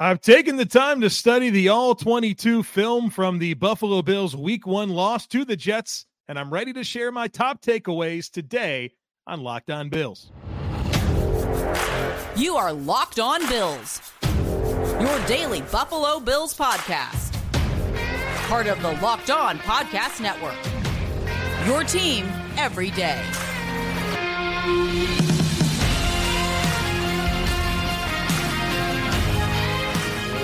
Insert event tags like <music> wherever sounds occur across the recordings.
I've taken the time to study the all 22 film from the Buffalo Bills week one loss to the Jets, and I'm ready to share my top takeaways today on Locked On Bills. You are Locked On Bills, your daily Buffalo Bills podcast, part of the Locked On Podcast Network. Your team every day.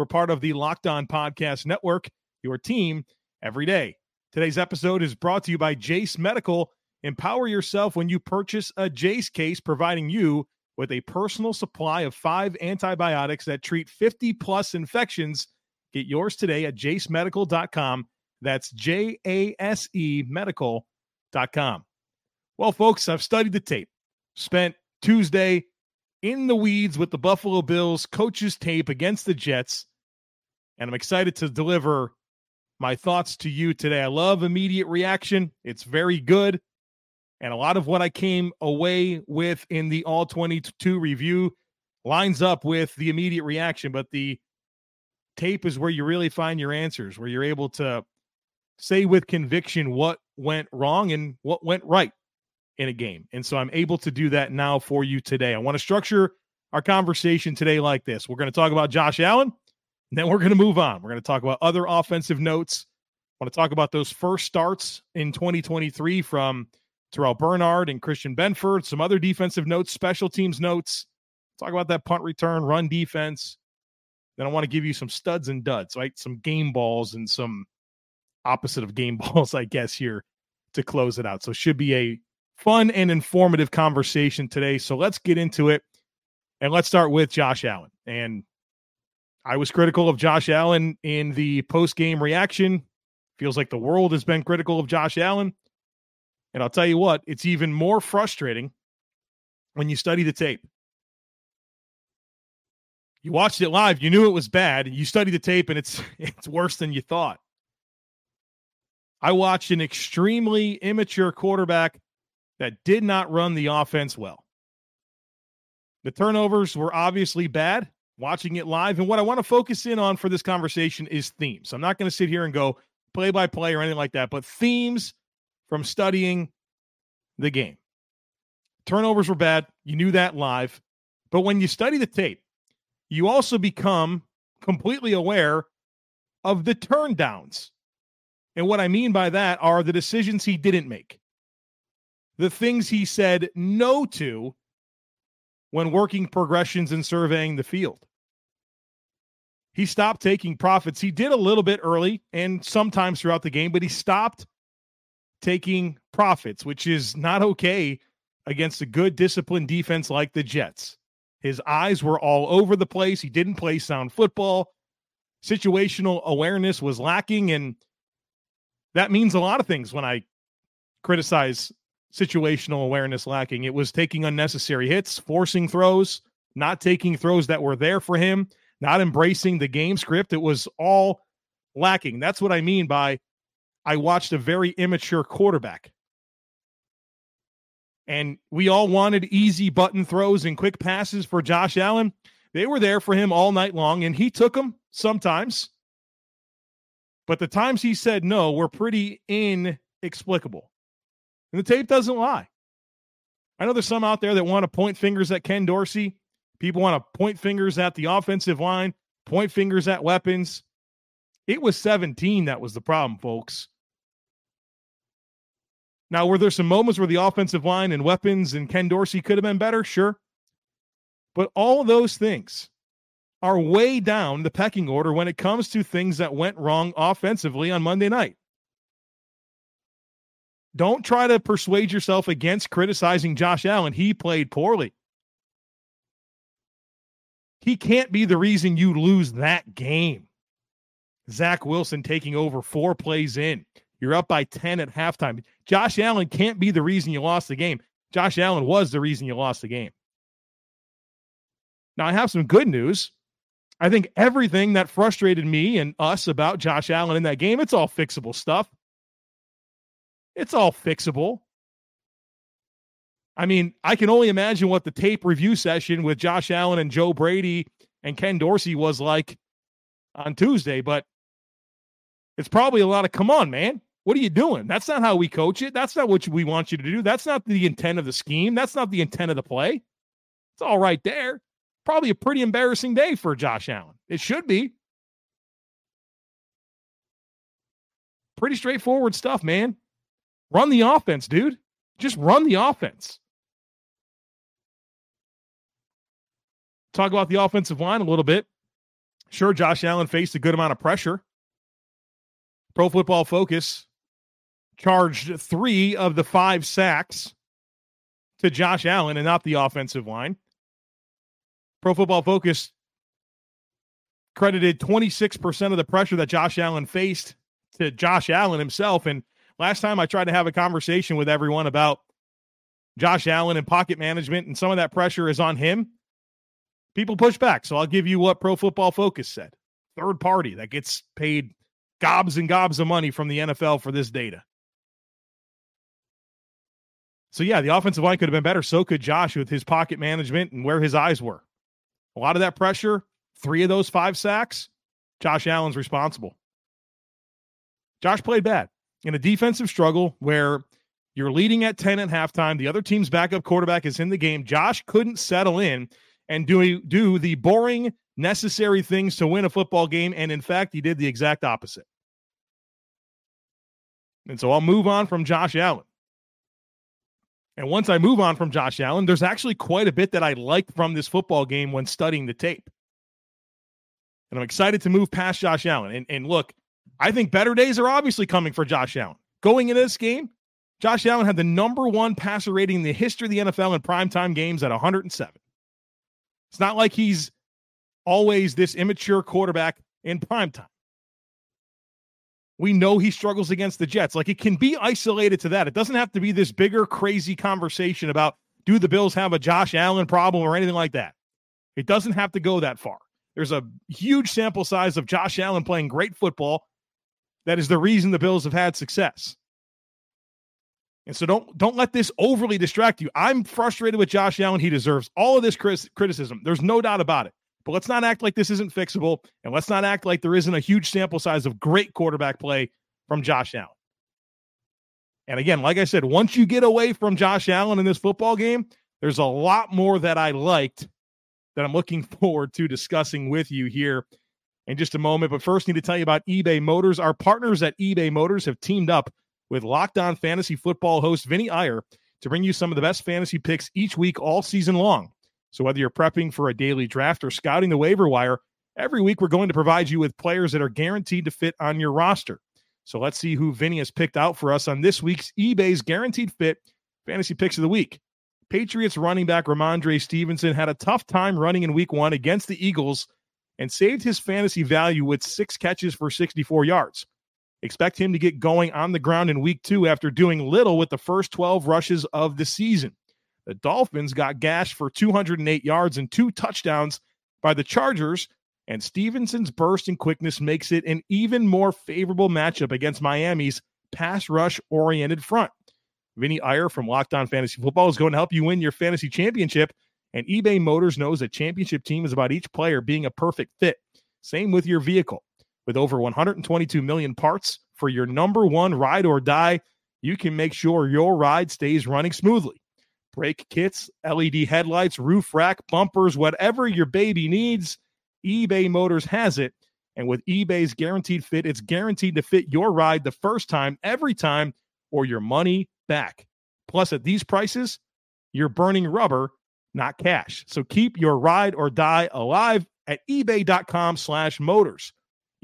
We're part of the Locked On Podcast Network, your team every day. Today's episode is brought to you by Jase Medical. Empower yourself when you purchase a Jase case, providing you with a personal supply of five antibiotics that treat 50 plus infections. Get yours today at jasemedical.com. That's J A S E medical.com. Well, folks, I've studied the tape, spent Tuesday in the weeds with the Buffalo Bills coaches tape against the Jets and I'm excited to deliver my thoughts to you today. I love immediate reaction, it's very good. And a lot of what I came away with in the All 22 review lines up with the immediate reaction, but the tape is where you really find your answers, where you're able to say with conviction what went wrong and what went right in a game. And so I'm able to do that now for you today. I want to structure our conversation today like this. We're going to talk about Josh Allen. And then we're going to move on. We're going to talk about other offensive notes. I want to talk about those first starts in 2023 from Terrel Bernard and Christian Benford, some other defensive notes, special teams notes. Talk about that punt return, run defense. Then I want to give you some studs and duds, right? Some game balls and some opposite of game <laughs> balls, I guess, here to close it out. So it should be a fun and informative conversation today. So let's get into it. And let's start with Josh Allen. And I was critical of Josh Allen in the post game reaction. Feels like the world has been critical of Josh Allen. And I'll tell you what, it's even more frustrating when you study the tape. You watched it live, you knew it was bad. You study the tape and it's <laughs> it's worse than you thought. I watched an extremely immature quarterback that did not run the offense well. The turnovers were obviously bad watching it live. And what I want to focus in on for this conversation is themes. I'm not going to sit here and go play by play or anything like that, but themes from studying the game. Turnovers were bad. You knew that live. But when you study the tape, you also become completely aware of the turn downs. And what I mean by that are the decisions he didn't make, the things he said no to when working progressions and surveying the field he stopped taking profits. He did a little bit early and sometimes throughout the game, but he stopped taking profits, which is not okay against a good disciplined defense like the Jets. His eyes were all over the place. He didn't play sound football. Situational awareness was lacking. And that means a lot of things when I criticize situational awareness lacking. It was taking unnecessary hits, forcing throws, not taking throws that were there for him not embracing the game script. It was all lacking. That's what I mean by I watched a very immature quarterback. And we all wanted easy button throws and quick passes for Josh Allen. They were there for him all night long, and he took them sometimes. But the times he said no were pretty inexplicable. And the tape doesn't lie. I know there's some out there that want to point fingers at Ken Dorsey. People want to point fingers at the offensive line, point fingers at weapons. It was 17 that was the problem, folks. Now, were there some moments where the offensive line and weapons and Ken Dorsey could have been better? Sure. But all those things are way down the pecking order when it comes to things that went wrong offensively on Monday night. Don't try to persuade yourself against criticizing Josh Allen. He played poorly. He can't be the reason you lose that game. Zach Wilson taking over four plays in. You're up by 10 at halftime. Josh Allen can't be the reason you lost the game. Josh Allen was the reason you lost the game. Now, I have some good news. I think everything that frustrated me and us about Josh Allen in that game, it's all fixable stuff. It's all fixable. I mean, I can only imagine what the tape review session with Josh Allen and Joe Brady and Ken Dorsey was like on Tuesday, but it's probably a lot of come on, man. What are you doing? That's not how we coach it. That's not what we want you to do. That's not the intent of the scheme. That's not the intent of the play. It's all right there. Probably a pretty embarrassing day for Josh Allen. It should be. Pretty straightforward stuff, man. Run the offense, dude. Just run the offense. Talk about the offensive line a little bit. Sure, Josh Allen faced a good amount of pressure. Pro Football Focus charged three of the five sacks to Josh Allen and not the offensive line. Pro Football Focus credited 26% of the pressure that Josh Allen faced to Josh Allen himself. And last time I tried to have a conversation with everyone about Josh Allen and pocket management, and some of that pressure is on him. People push back. So I'll give you what Pro Football Focus said. Third party that gets paid gobs and gobs of money from the NFL for this data. So, yeah, the offensive line could have been better. So could Josh with his pocket management and where his eyes were. A lot of that pressure, three of those five sacks, Josh Allen's responsible. Josh played bad in a defensive struggle where you're leading at 10 at halftime. The other team's backup quarterback is in the game. Josh couldn't settle in and do, do the boring, necessary things to win a football game. And in fact, he did the exact opposite. And so I'll move on from Josh Allen. And once I move on from Josh Allen, there's actually quite a bit that I liked from this football game when studying the tape. And I'm excited to move past Josh Allen. And, and look, I think better days are obviously coming for Josh Allen. Going into this game, Josh Allen had the number one passer rating in the history of the NFL in primetime games at 107. It's not like he's always this immature quarterback in primetime. We know he struggles against the Jets. Like it can be isolated to that. It doesn't have to be this bigger, crazy conversation about do the Bills have a Josh Allen problem or anything like that. It doesn't have to go that far. There's a huge sample size of Josh Allen playing great football. That is the reason the Bills have had success. And so don't don't let this overly distract you. I'm frustrated with Josh Allen. He deserves all of this criticism. There's no doubt about it. But let's not act like this isn't fixable. And let's not act like there isn't a huge sample size of great quarterback play from Josh Allen. And again, like I said, once you get away from Josh Allen in this football game, there's a lot more that I liked that I'm looking <laughs> forward to discussing with you here in just a moment. But first, need to tell you about eBay Motors. Our partners at eBay Motors have teamed up with Locked On Fantasy Football host Vinny Iyer to bring you some of the best fantasy picks each week all season long. So, whether you're prepping for a daily draft or scouting the waiver wire, every week we're going to provide you with players that are guaranteed to fit on your roster. So, let's see who Vinny has picked out for us on this week's eBay's Guaranteed Fit Fantasy Picks of the Week. Patriots running back Rhamondre Stevenson had a tough time running in week one against the Eagles and saved his fantasy value with six catches for 64 yards. Expect him to get going on the ground in week two after doing little with the first 12 rushes of the season. The Dolphins got gashed for 208 yards and two touchdowns by the Chargers, and Stevenson's burst and quickness makes it an even more favorable matchup against Miami's pass rush oriented front. Vinny Iyer from Locked On Fantasy Football is going to help you win your fantasy championship. And eBay Motors knows a championship team is about each player being a perfect fit. Same with your vehicle. With over 122 million parts for your number one ride or die, you can make sure your ride stays running smoothly brake kits, LED headlights, roof rack, bumpers, whatever your baby needs, eBay Motors has it. And with eBay's guaranteed fit, it's guaranteed to fit your ride the first time, every time, or your money back. Plus, at these prices, you're burning rubber, not cash. So keep your ride or die alive at ebay.com slash motors.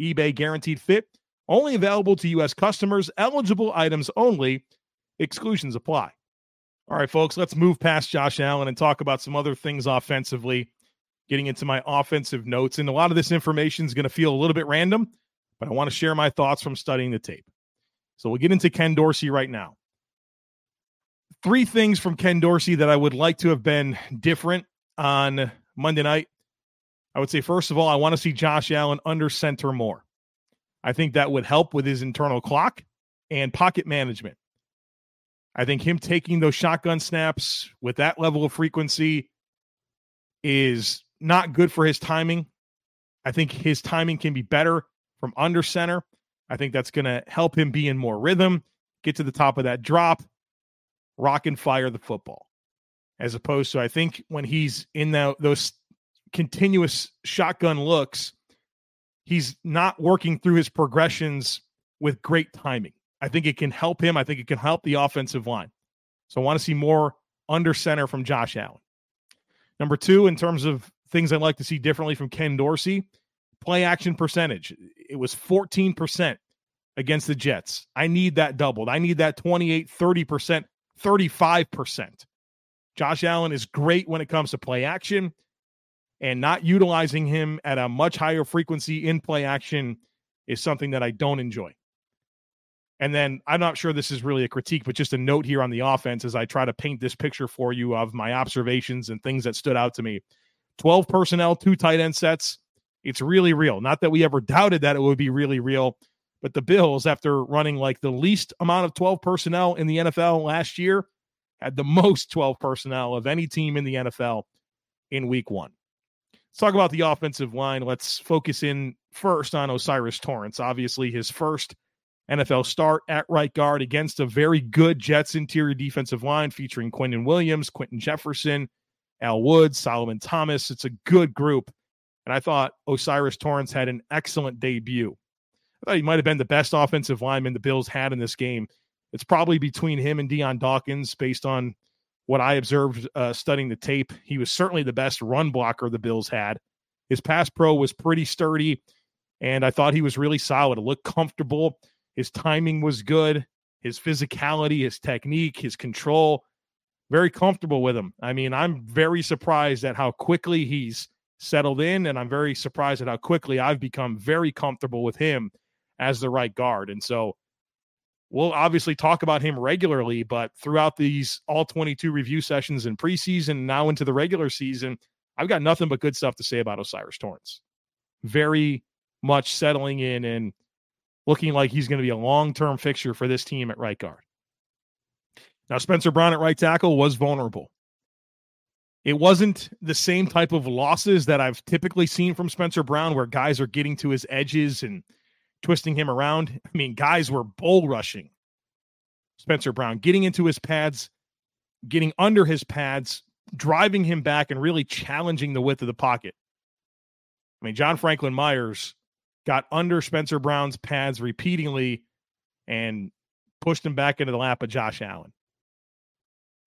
eBay guaranteed fit, only available to U.S. customers, eligible items only, exclusions apply. All right, folks, let's move past Josh Allen and talk about some other things offensively. Getting into my offensive notes, and a lot of this information is going to feel a little bit random, but I want to share my thoughts from studying the tape. So we'll get into Ken Dorsey right now. Three things from Ken Dorsey that I would like to have been different on Monday night. I would say, first of all, I want to see Josh Allen under center more. I think that would help with his internal clock and pocket management. I think him taking those shotgun snaps with that level of frequency is not good for his timing. I think his timing can be better from under center. I think that's going to help him be in more rhythm, get to the top of that drop, rock and fire the football. As opposed to, I think when he's in the, those continuous shotgun looks, he's not working through his progressions with great timing. I think it can help him. I think it can help the offensive line. So I want to see more under center from Josh Allen. Number two, in terms of things I'd like to see differently from Ken Dorsey, play action percentage. It was 14% against the Jets. I need that doubled. I need that 28, 30%, 35%. Josh Allen is great when it comes to play action, and not utilizing him at a much higher frequency in play action is something that I don't enjoy. And then I'm not sure this is really a critique, but just a note here on the offense as I try to paint this picture for you of my observations and things that stood out to me. 12 personnel, two tight end sets. It's really real. Not that we ever doubted that it would be really real, but the Bills, after running like the least amount of 12 personnel in the NFL last year, had the most 12 personnel of any team in the NFL in week one. Let's talk about the offensive line. Let's focus in first on O'Cyrus Torrence. Obviously, his first NFL start at right guard against a very good Jets interior defensive line featuring Quinnen Williams, Quinton Jefferson, Al Woods, Solomon Thomas. It's a good group. And I thought O'Cyrus Torrence had an excellent debut. I thought he might have been the best offensive lineman the Bills had in this game. It's probably between him and Dion Dawkins based on what I observed uh, studying the tape. He was certainly the best run blocker the Bills had. His pass pro was pretty sturdy, and I thought he was really solid. It looked comfortable. His timing was good. His physicality, his technique, his control, very comfortable with him. I mean, I'm very surprised at how quickly he's settled in, and I'm very surprised at how quickly I've become very comfortable with him as the right guard. And so we'll obviously talk about him regularly, but throughout these all 22 review sessions in preseason, now into the regular season, I've got nothing but good stuff to say about O'Cyrus Torrence. Very much settling in and looking like he's going to be a long term fixture for this team at right guard. Now, Spencer Brown at right tackle was vulnerable. It wasn't the same type of losses that I've typically seen from Spencer Brown, where guys are getting to his edges and twisting him around. I mean, guys were bull rushing Spencer Brown, getting into his pads, getting under his pads, driving him back, and really challenging the width of the pocket. I mean, John Franklin Myers got under Spencer Brown's pads repeatedly and pushed him back into the lap of Josh Allen.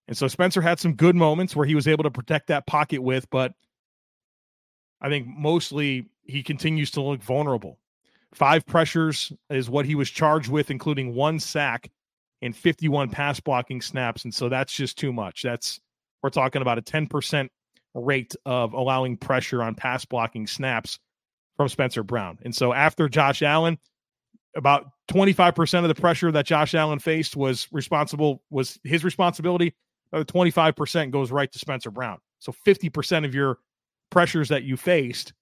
And so Spencer had some good moments where he was able to protect that pocket with, but I think mostly he continues to look vulnerable. Five pressures is what he was charged with, including one sack and 51 pass blocking snaps. And so that's just too much. That's, we're talking about a 10% rate of allowing pressure on pass blocking snaps from Spencer Brown. And so after Josh Allen, about 25% of the pressure that Josh Allen faced was responsible, was his responsibility. Uh, 25% goes right to Spencer Brown. So 50% of your pressures that you faced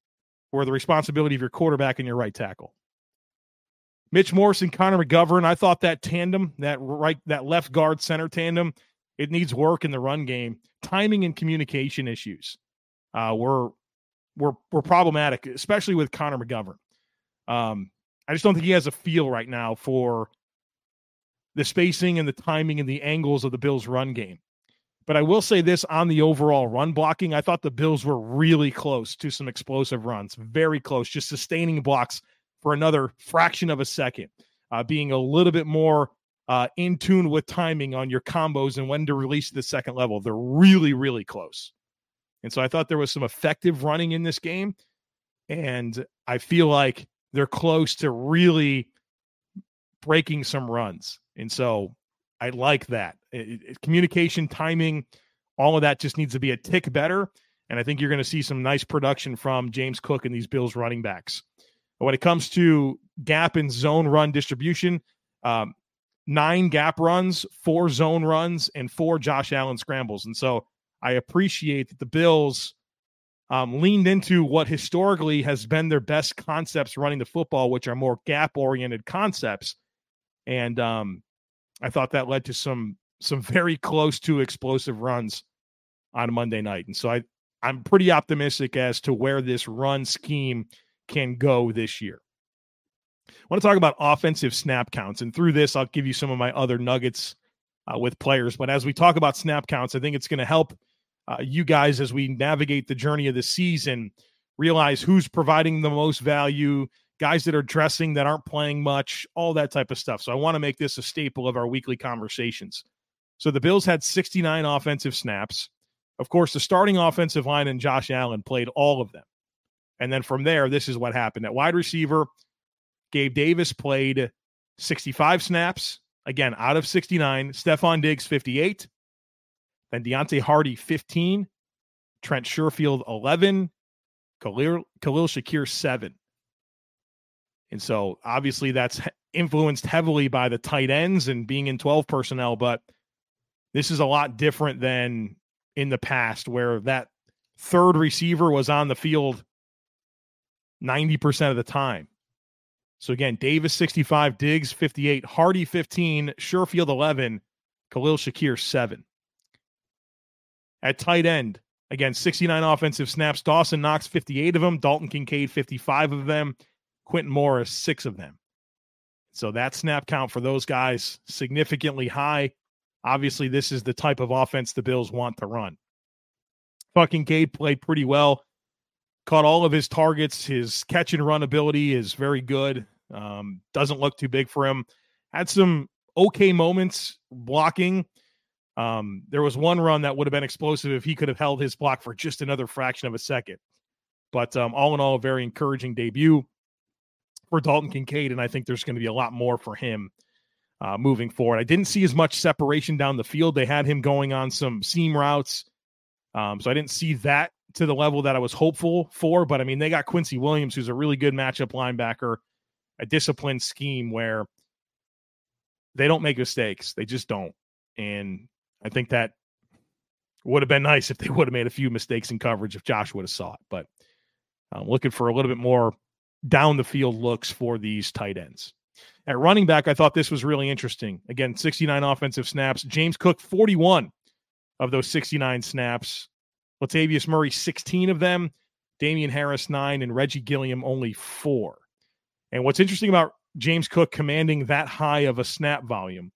were the responsibility of your quarterback and your right tackle. Mitch Morse, Connor McGovern. I thought that tandem, that right, that left guard center tandem, it needs work in the run game. Timing and communication issues uh, were were were problematic, especially with Connor McGovern. Um, I just don't think he has a feel right now for the spacing and the timing and the angles of the Bills' run game. But I will say this on the overall run blocking, I thought the Bills were really close to some explosive runs, very close, just sustaining blocks for another fraction of a second, uh, being a little bit more uh, in tune with timing on your combos and when to release the second level. They're really, really close. And so I thought there was some effective running in this game. And I feel like they're close to really breaking some runs. And so I like that. It, it, communication, timing, all of that just needs to be a tick better. And I think you're going to see some nice production from James Cook and these Bills running backs. When it comes to gap and zone run distribution, um, nine gap runs, four zone runs, and four Josh Allen scrambles. And so I appreciate that the Bills um, leaned into what historically has been their best concepts running the football, which are more gap oriented concepts. And um, I thought that led to some some very close to explosive runs on Monday night. And so I I'm pretty optimistic as to where this run scheme can go this year. I want to talk about offensive snap counts. And through this, I'll give you some of my other nuggets uh, with players. But as we talk about snap counts, I think it's going to help uh, you guys as we navigate the journey of the season realize who's providing the most value, guys that are dressing that aren't playing much, all that type of stuff. So I want to make this a staple of our weekly conversations. So the Bills had 69 offensive snaps. Of course, the starting offensive line and Josh Allen played all of them. And then from there, this is what happened. At wide receiver, Gabe Davis played 65 snaps, again, out of 69. Stefon Diggs, 58. Then Deonte Harty, 15. Trent Sherfield, 11. Khalil, Khalil Shakir, 7. And so obviously that's influenced heavily by the tight ends and being in 12 personnel, but this is a lot different than in the past where that third receiver was on the field 90% of the time. So again, Davis 65, Diggs 58, Harty 15, Sherfield 11, Khalil Shakir 7. At tight end, again, 69 offensive snaps. Dawson Knox 58 of them, Dalton Kincaid 55 of them, Quintin Morris 6 of them. So that snap count for those guys significantly high. Obviously, this is the type of offense the Bills want to run. Fucking Kincaid played pretty well caught all of his targets. His catch and run ability is very good. Um, doesn't look too big for him. Had some okay moments blocking. Um, there was one run that would have been explosive if he could have held his block for just another fraction of a second. But um, all in all, a very encouraging debut for Dalton Kincaid, and I think there's going to be a lot more for him uh, moving forward. I didn't see as much separation down the field. They had him going on some seam routes, um, so I didn't see that to the level that I was hopeful for. But I mean, they got Quincy Williams, who's a really good matchup linebacker, a disciplined scheme where they don't make mistakes. They just don't. And I think that would have been nice if they would have made a few mistakes in coverage if Josh would have saw it. But I'm looking for a little bit more down the field looks for these tight ends. At running back, I thought this was really interesting. Again, 69 offensive snaps. James Cook, 41 of those 69 snaps. Latavius Murray, 16 of them, Damien Harris, nine, and Reggie Gilliam, only four. And what's interesting about James Cook commanding that high of a snap volume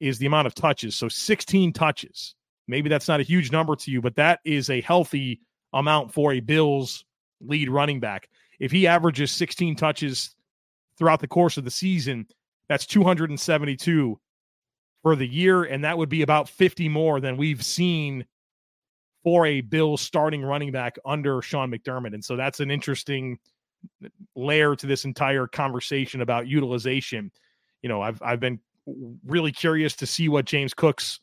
is the amount of touches. So 16 touches. Maybe that's not a huge number to you, but that is a healthy amount for a Bills lead running back. If he averages 16 touches throughout the course of the season, that's 272 for the year, and that would be about 50 more than we've seen for a Bill starting running back under Sean McDermott. And so that's an interesting layer to this entire conversation about utilization. You know, I've I've been really curious to see what James Cook's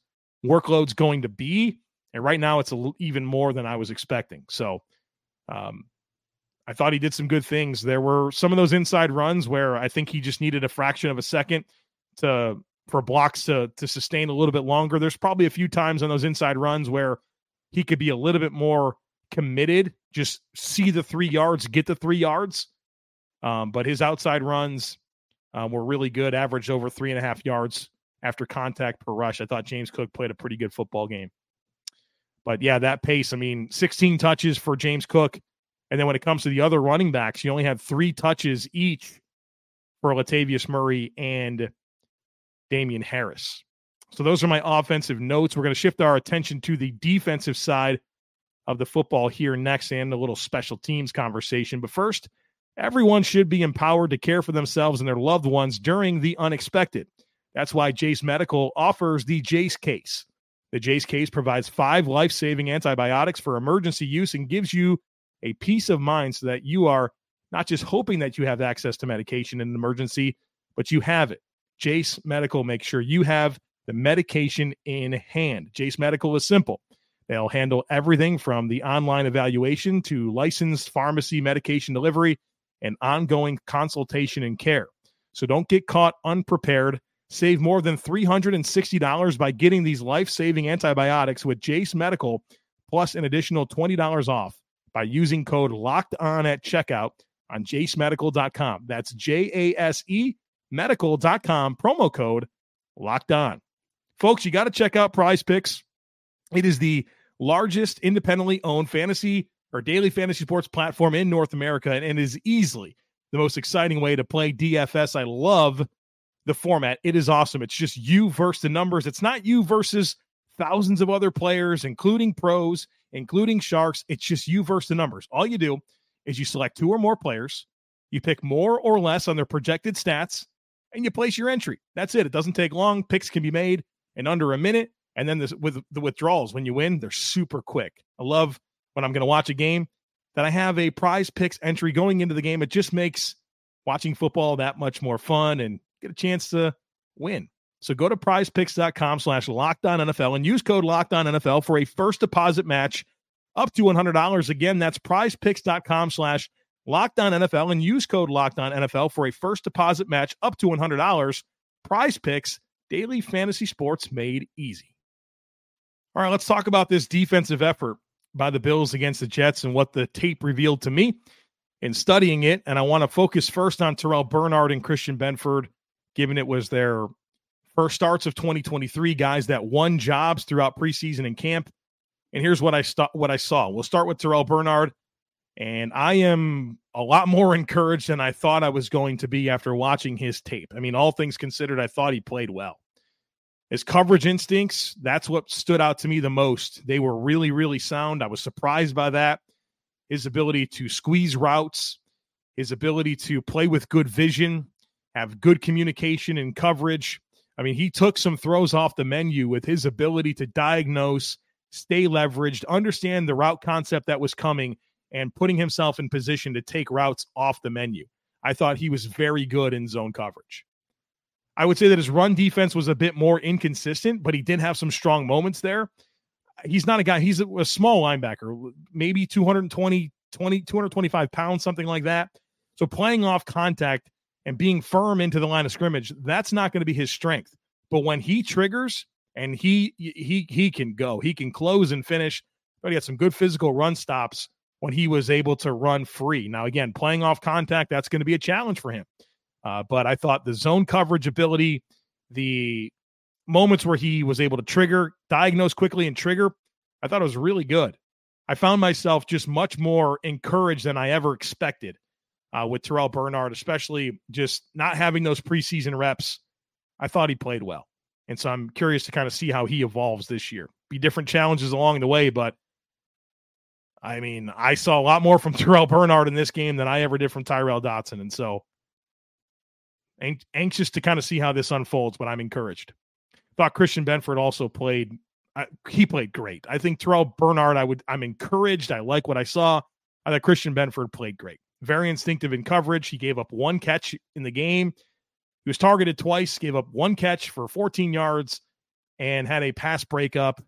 workload's going to be, and right now it's a, even more than I was expecting. So, um, I thought he did some good things. There were some of those inside runs where I think he just needed a fraction of a second to for blocks to to sustain a little bit longer. There's probably a few times on those inside runs where he could be a little bit more committed, just see the three yards, get the three yards. Um, but his outside runs um, were really good, averaged over three and a half yards after contact per rush. I thought James Cook played a pretty good football game. But yeah, that pace, I mean, 16 touches for James Cook. And then when it comes to the other running backs, you only had three touches each for Latavius Murray and Damien Harris. So those are my offensive notes. We're going to shift our attention to the defensive side of the football here next and a little special teams conversation. But first, everyone should be empowered to care for themselves and their loved ones during the unexpected. That's why Jase Medical offers the Jase case. The Jase case provides five life saving antibiotics for emergency use and gives you a peace of mind so that you are not just hoping that you have access to medication in an emergency, but you have it. Jase Medical makes sure you have the medication in hand. Jase Medical is simple. They'll handle everything from the online evaluation to licensed pharmacy medication delivery and ongoing consultation and care. So don't get caught unprepared. Save more than $360 by getting these life saving antibiotics with Jase Medical, plus an additional $20 off by using code locked on at checkout on jasemedical.com. That's J A S E medical.com, promo code locked on. Folks, you got to check out Prize Picks. It is the largest independently owned fantasy or daily fantasy sports platform in North America and is easily the most exciting way to play DFS. I love the format. It is awesome. It's just you versus the numbers. It's not you versus thousands of other players, including pros, including sharks. It's just you versus the numbers. All you do is you select two or more players, you pick more or less on their projected stats, and you place your entry. That's it. It doesn't take long. Picks can be made in under a minute. And then this, with the withdrawals, when you win, they're super quick. I love when I'm going to watch a game that I have a prize picks entry going into the game. It just makes watching football that much more fun and get a chance to win. So go to prizepicks.com slash locked on NFL and use code locked on NFL for a first deposit match up to $100. Again, that's prizepicks.com slash locked on NFL and use code locked on NFL for a first deposit match up to $100. Prize picks, daily fantasy sports made easy. All right, let's talk about this defensive effort by the Bills against the Jets and what the tape revealed to me in studying it. And I want to focus first on Terrel Bernard and Christian Benford, given it was their first starts of 2023, guys that won jobs throughout preseason and camp. And here's what I st- what I saw. We'll start with Terrel Bernard, and I am a lot more <laughs> encouraged than I thought I was going to be after watching his tape. I mean, all things considered, I thought he played well. His coverage instincts, that's what stood out to me the most. They were really, really sound. I was surprised by that. His ability to squeeze routes, his ability to play with good vision, have good communication and coverage. I mean, he took some throws off the menu with his ability to diagnose, stay leveraged, understand the route concept that was coming, and putting himself in position to take routes off the menu. I thought he was very good in zone coverage. I would say that his run defense was a bit more inconsistent, but he did have some strong moments there. He's not a guy, he's a, a small linebacker, maybe 220, 20, 225 pounds, something like that. So playing off contact and being firm into the line of scrimmage, that's not going to be his strength. But when he triggers and he he he can go, he can close and finish. But he had some good physical run stops when he was able to run free. Now, again, playing off contact, that's going to be a challenge for him. Uh, but I thought the zone coverage ability, the moments where he was able to trigger, diagnose quickly and trigger, I thought it was really good. I found myself just much more encouraged than I ever expected uh, with Terrel Bernard, especially just not having those preseason reps. I thought he played well. And so I'm curious to kind of see how he evolves this year. Be different challenges along the way, but I mean, I saw a lot more from <laughs> Terrel Bernard in this game than I ever did from Tyrel Dodson. And so anxious to kind of see how this unfolds, but I'm encouraged. Thought Christian Benford also played. Uh, he played great. I think Terrel Bernard. I would. I'm encouraged. I like what I saw. I thought Christian Benford played great. Very instinctive in coverage. He gave up one catch in the game. He was targeted twice. Gave up one catch for 14 yards, and had a pass breakup.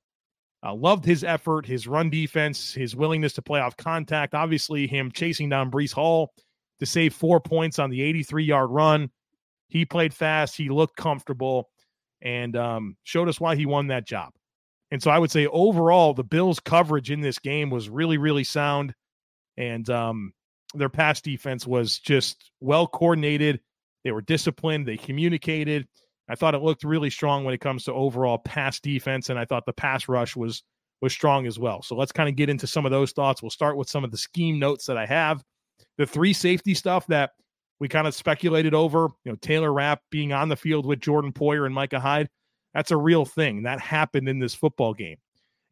Uh, loved his effort, his run defense, his willingness to play off contact. Obviously, him chasing down Breece Hall to save four points on the 83 yard run. He played fast. He looked comfortable and um, showed us why he won that job. And so I would say overall, the Bills' coverage in this game was really, really sound. And um, their pass defense was just well coordinated. They were disciplined. They communicated. I thought it looked really strong when it comes to overall pass defense, and I thought the pass rush was was strong as well. So let's kind of get into some of those thoughts. We'll start with some of the scheme notes that I have. The three safety stuff that we kind of speculated over, you know, Taylor Rapp being on the field with Jordan Poyer and Micah Hyde. That's a real thing. That happened in this football game.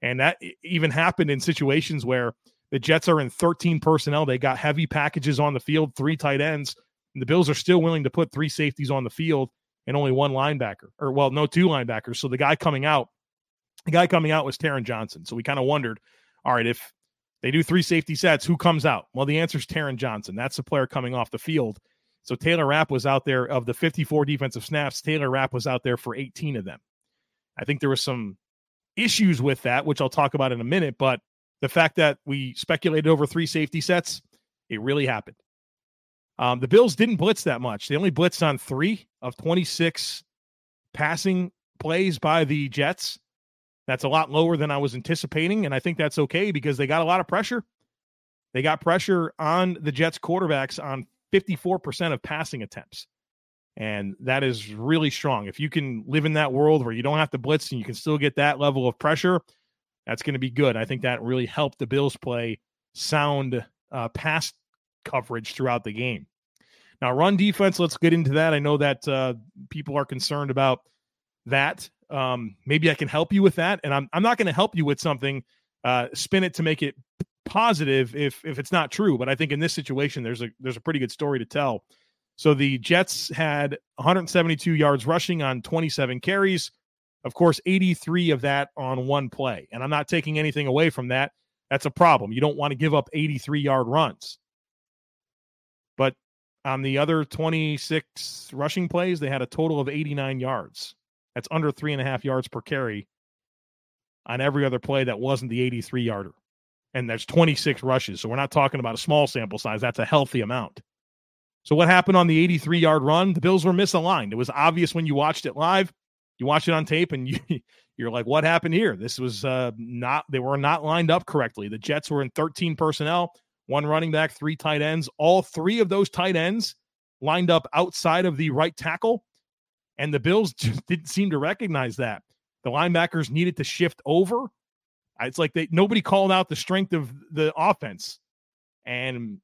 And that even happened in situations where the Jets are in 13 personnel. They got heavy packages on the field, three tight ends, and the Bills are still willing to put three safeties on the field and only one linebacker, or well, no, two linebackers. So the guy coming out, the guy coming out was Taron Johnson. So we kind of wondered, all right, if they do three safety sets, who comes out? Well, the answer is Taron Johnson. That's the player coming off the field. So Taylor Rapp was out there of the 54 defensive snaps. Taylor Rapp was out there for 18 of them. I think there was some issues with that, which I'll talk about in a minute. But the fact that we speculated over three safety sets, it really happened. Um, the Bills didn't blitz that much. They only blitzed on three of 26 passing plays by the Jets. That's a lot lower than I was anticipating. And I think that's okay because they got a lot of pressure. They got pressure on the Jets quarterbacks on 54% of passing attempts. And that is really strong. If you can live in that world where you don't have to blitz and you can still get that level of pressure, that's going to be good. I think that really helped the Bills play sound uh, pass coverage throughout the game. Now, run defense, let's get into that. I know that uh, people are concerned about that. Um, maybe I can help you with that. And I'm, I'm not going to help you with something, uh, spin it to make it positive if if it's not true. But I think in this situation, there's a there's a pretty good story to tell. So the Jets had 172 yards rushing on 27 carries. Of course, 83 of that on one play. And I'm not taking anything away from that. That's a problem. You don't want to give up 83 yard runs. But on the other 26 rushing plays, they had a total of 89 yards. That's under three and a half yards per carry on every other play that wasn't the 83 yarder. And there's 26 rushes. So we're not talking about a small sample size. That's a healthy amount. So what happened on the 83 yard run? The Bills were misaligned. It was obvious when you watched it live. You watch it on tape and <laughs> you you're like, what happened here? This was uh, not they were not lined up correctly. The Jets were in 13 personnel, one running back, three tight ends. All three of those tight ends lined up outside of the right tackle. And the Bills <laughs> just didn't seem to recognize that. The linebackers needed to shift over. It's like they nobody called out the strength of the offense. And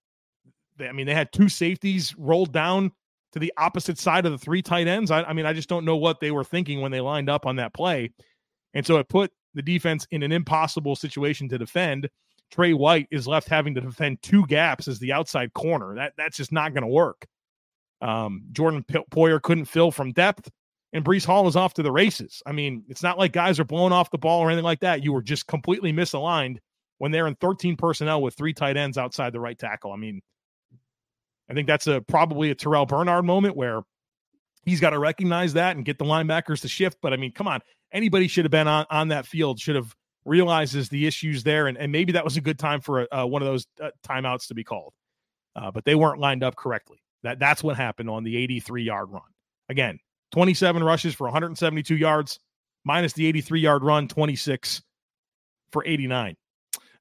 I mean, they had two safeties rolled down to the opposite side of the three tight ends. I, I, mean, I just don't know what they were thinking when they lined up on that play. And so it put the defense in an impossible situation to defend. Tre White is left having to defend two gaps as the outside corner. That that's just not going to work. Um, Jordan P- Poyer couldn't fill from depth, and Breece Hall is off to the races. I mean, it's not like guys are blowing off the ball or anything like that. You were just completely misaligned when they're in 13 personnel with three tight ends outside the right tackle. I mean, I think that's a probably a Terrel Bernard moment where he's got to recognize that and get the linebackers to shift. But I mean, come on, anybody should have been on on that field, should have realizes the issues there, and, and maybe that was a good time for a, uh, one of those uh, timeouts to be called. Uh, but they weren't lined up correctly. That that's what happened on the 83 yard run. Again, 27 rushes for 172 yards, minus the 83 yard run, 26 for 89.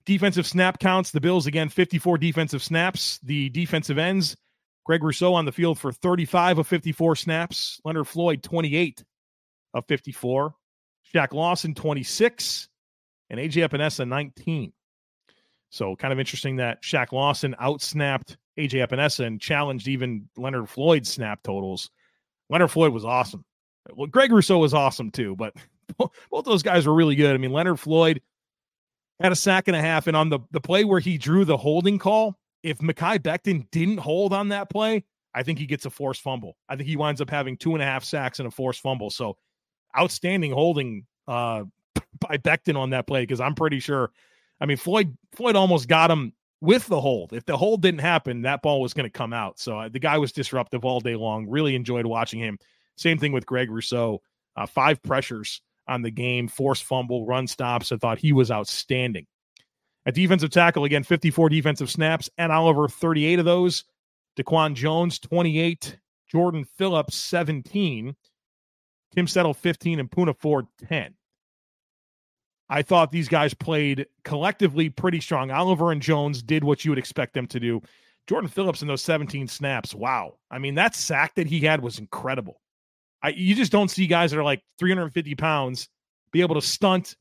Defensive snap counts. The Bills, again, 54 defensive snaps. The defensive ends, Greg Rousseau on the field for 35 of 54 snaps. Leonard Floyd, 28 of 54. Shaq Lawson, 26. And AJ Epenesa, 19. So kind of interesting that Shaq Lawson outsnapped AJ Epenesa and challenged even Leonard Floyd's snap totals. Leonard Floyd was awesome. Well, Greg Rousseau was awesome too, but <laughs> both those guys were really good. I mean, Leonard Floyd had a sack and a half. And on the, the play where he drew the holding call, if Mekhi Becton didn't hold on that play, I think he gets a forced fumble. I think he winds up having two and a half sacks and a forced fumble. So outstanding holding uh, <laughs> by Becton on that play because I'm pretty sure. I mean, Floyd Floyd almost got him with the hold. If the hold didn't happen, that ball was going to come out. So uh, the guy was disruptive all day long. Really enjoyed watching him. Same thing with Greg Rousseau. Uh, five pressures on the game, forced fumble, run stops. I thought he was outstanding. At defensive tackle, again, 54 defensive snaps. Ed Oliver, 38 of those. Daquan Jones, 28. Jordan Phillips, 17. Tim Settle, 15. And Poona Ford, 10. I thought these guys played collectively pretty strong. Oliver and Jones did what you would expect them to do. Jordan Phillips in those 17 snaps, wow. I mean, that sack that he had was incredible. I, you just don't see guys that are like 350 pounds be able to stunt,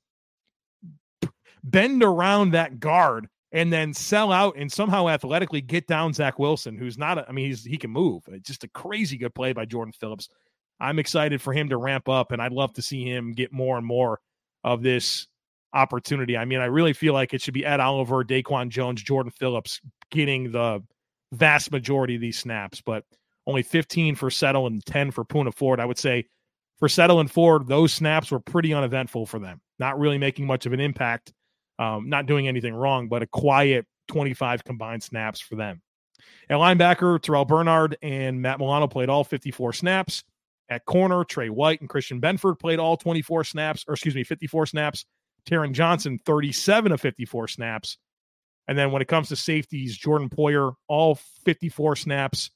bend around that guard, and then sell out and somehow athletically get down Zach Wilson, who's not, a, I mean, he's, he can move. It's just a crazy good play by Jordan Phillips. I'm excited for him to ramp up, and I'd love to see him get more and more of this opportunity. I mean, I really feel like it should be Ed Oliver, Daquan Jones, Jordan Phillips getting the vast majority of these snaps, but only 15 for Settle and 10 for Poona Ford. I would say for Settle and Ford, those snaps were pretty uneventful for them, not really making much of an impact, um, not doing anything wrong, but a quiet 25 combined snaps for them. At linebacker, Terrel Bernard and Matt Milano played all 54 snaps. At corner, Tre White and Christian Benford played all 24 snaps, or excuse me, 54 snaps. Taron Johnson, 37 of 54 snaps. And then when it comes to safeties, Jordan Poyer, all 54 snaps.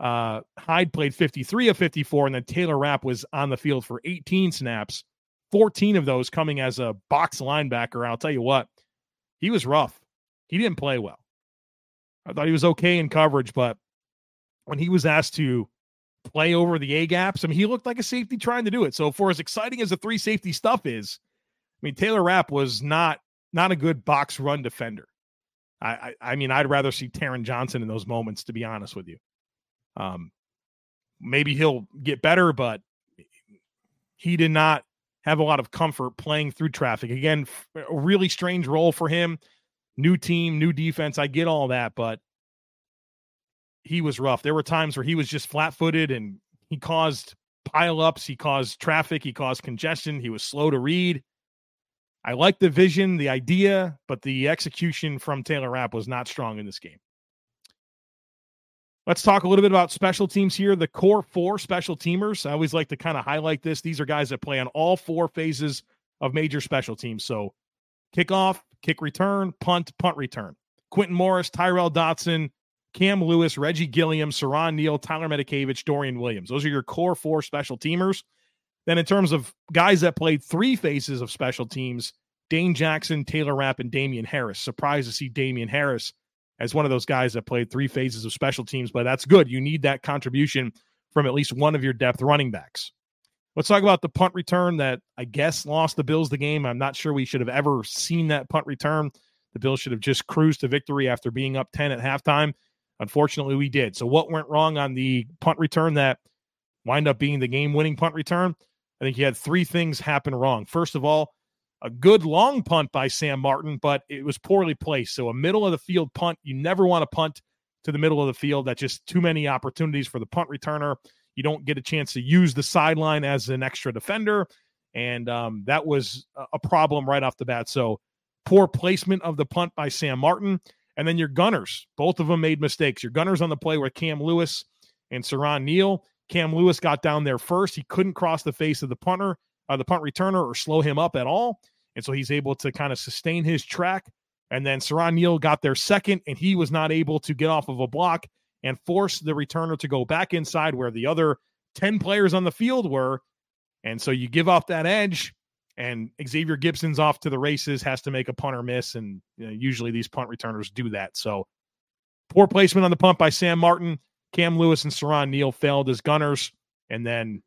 Uh, Hyde played 53 of 54, and then Taylor Rapp was on the field for 18 snaps, 14 of those coming as a box linebacker. I'll tell you what, he was rough. He didn't play well. I thought he was okay in coverage, but when he was asked to play over the A gaps, I mean, he looked like a safety trying to do it. So, for as exciting as the three safety stuff is, mean, Taylor Rapp was not not a good box run defender. I, I, I mean, I'd rather see Taron Johnson in those moments, to be honest with you. Um, maybe he'll get better, but he did not have a lot of comfort playing through traffic. Again, a really strange role for him. New team, new defense. I get all that, but he was rough. There were times where he was just flat footed and he caused pileups. He caused traffic. He caused congestion. He was slow to read. I like the vision, the idea, but the execution from Taylor Rapp was not strong in this game. Let's talk a little bit about special teams here. The core four special teamers. I always like to kind of highlight this. These are guys that play on all four phases of major special teams. So kickoff, kick return, punt, punt return. Quintin Morris, Tyrel Dodson, Cam Lewis, Reggie Gilliam, Siran Neal, Tyler Matakevich, Dorian Williams. Those are your core four special teamers. Then, in terms of guys that played three phases of special teams, Dane Jackson, Taylor Rapp, and Damien Harris. Surprised to see Damien Harris as one of those guys that played three phases of special teams, but that's good. You need that contribution from at least one of your depth running backs. Let's talk about the punt return that I guess lost the Bills the game. I'm not sure we should have ever seen that punt return. The Bills should have just cruised to victory after being up 10 at halftime. Unfortunately, we did. So, what went wrong on the punt return that wind up being the game winning punt return? I think he had three things happen wrong. First of all, a good long punt by Sam Martin, but it was poorly placed. So a middle of the field punt, you never want to punt to the middle of the field. That's just too many opportunities for the punt returner. You don't get a chance to use the sideline as an extra defender. And um, that was a problem right off the bat. So poor placement of the punt by Sam Martin. And then your gunners, both of them made mistakes. Your gunners on the play were Cam Lewis and Siran Neal. Cam Lewis got down there first. He couldn't cross the face of the punter, uh, the punt returner, or slow him up at all. And so he's able to kind of sustain his track. And then Siran Neal got there second, and he was not able to get off of a block and force the returner to go back inside where the other 10 players on the field were. And so you give off that edge, and Xavier Gipson's off to the races, has to make a punter miss. And you know, usually these punt returners do that. So poor placement on the punt by Sam Martin. Cam Lewis and Siran Neal failed as gunners. And then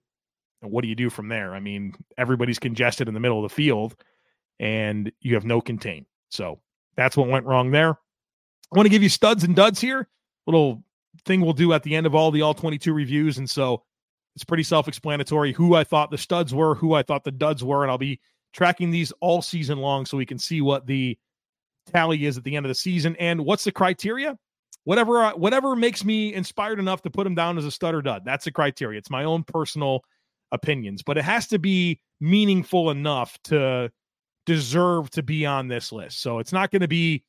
what do you do from there? I mean, everybody's congested in the middle of the field and you have no contain. So that's what went wrong there. I want to give you studs and duds here. Little thing we'll do at the end of all the all 22 reviews. And so it's pretty self explanatory who I thought the studs were, who I thought the duds were. And I'll be tracking these all season long so we can see what the tally is at the end of the season. And what's the criteria? Whatever, uh, whatever makes me inspired enough to put him down as a stud or dud. That's the criteria. It's my own personal opinions, but it has to be meaningful enough to deserve to be on this list. So it's not going to be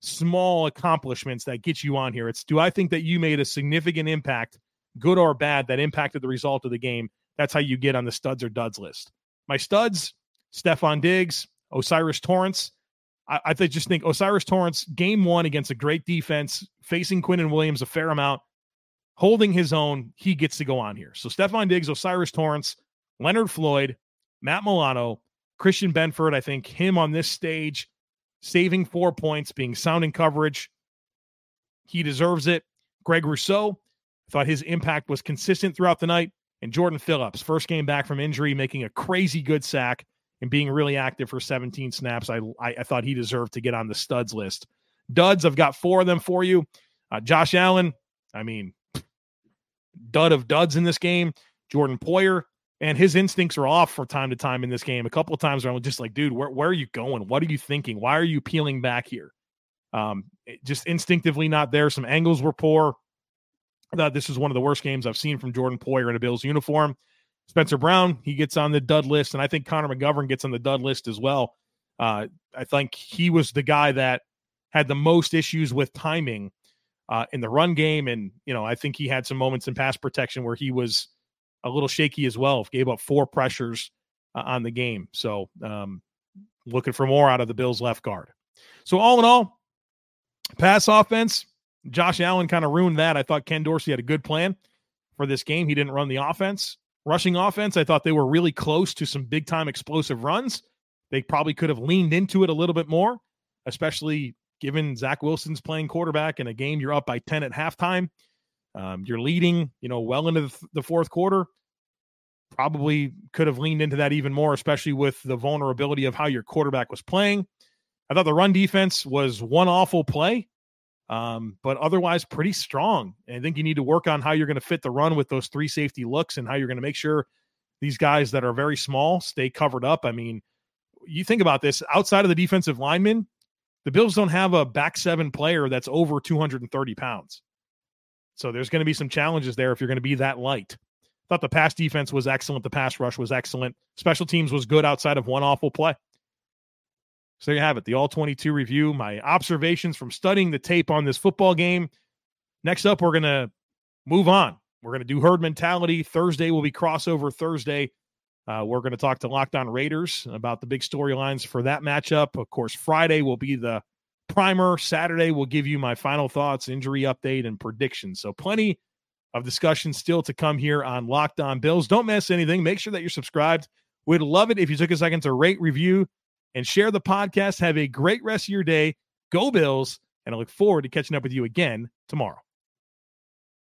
small accomplishments that get you on here. It's do I think that you made a significant impact, good or bad, that impacted the result of the game? That's how you get on the studs or duds list. My studs, Stefon Diggs, O'Cyrus Torrence. I, I just think O'Cyrus Torrence, game one against a great defense, facing Quinnen Williams a fair amount, holding his own, he gets to go on here. So Stefon Diggs, O'Cyrus Torrence, Leonard Floyd, Matt Milano, Christian Benford, I think him on this stage, saving four points, being sound in coverage, he deserves it. Greg Rousseau, thought his impact was consistent throughout the night. And Jordan Phillips, first game back from injury, making a crazy good sack and being really active for 17 snaps. I, I, I thought he deserved to get on the studs list. Duds, I've got four of them for you. Uh, Josh Allen, I mean, dud of duds in this game. Jordan Poyer, and his instincts are off from time to time in this game. A couple of times where I'm just like, dude, where, where are you going? What are you thinking? Why are you peeling back here? Um, just instinctively not there. Some angles were poor. I thought this was one of the worst games I've seen from Jordan Poyer in a Bills uniform. Spencer Brown, he gets on the dud list, and I think Connor McGovern gets on the dud list as well. Uh, I think he was the guy that had the most issues with timing uh, in the run game, and you know I think he had some moments in pass protection where he was a little shaky as well. Gave up four pressures uh, on the game. So um, looking for more out of the Bills left guard. So all in all, pass offense, Josh Allen kind of ruined that. I thought Ken Dorsey had a good plan for this game. He didn't run the offense. Rushing offense, I thought they were really close to some big time explosive runs. They probably could have leaned into it a little bit more, especially given Zach Wilson's playing quarterback in a game you're up by 10 at halftime. Um, you're leading, you know, well into the, the fourth quarter. Probably could have leaned into that even more, especially with the vulnerability of how your quarterback was playing. I thought the run defense was one awful play, um, but otherwise pretty strong. And I think you need to work on how you're going to fit the run with those three safety looks and how you're going to make sure these guys that are very small stay covered up. I mean, you think about this outside of the defensive linemen, the Bills don't have a back seven player that's over 230 pounds. So there's going to be some challenges there if you're going to be that light. Thought the pass defense was excellent. The pass rush was excellent. Special teams was good outside of one awful play. So there you have it, the all 22 review, my observations from studying the tape on this football game. Next up, we're going to move on. We're going to do herd mentality. Thursday will be crossover Thursday. Uh, we're going to talk to Locked On Raiders about the big storylines for that matchup. Of course, Friday will be the primer. Saturday will give you my final thoughts, injury update, and predictions. So plenty of discussion still to come here on Locked On Bills. Don't miss anything. Make sure that you're subscribed. We'd love it if you took a second to rate, review, and share the podcast. Have a great rest of your day. Go Bills, and I look forward to catching up with you again tomorrow.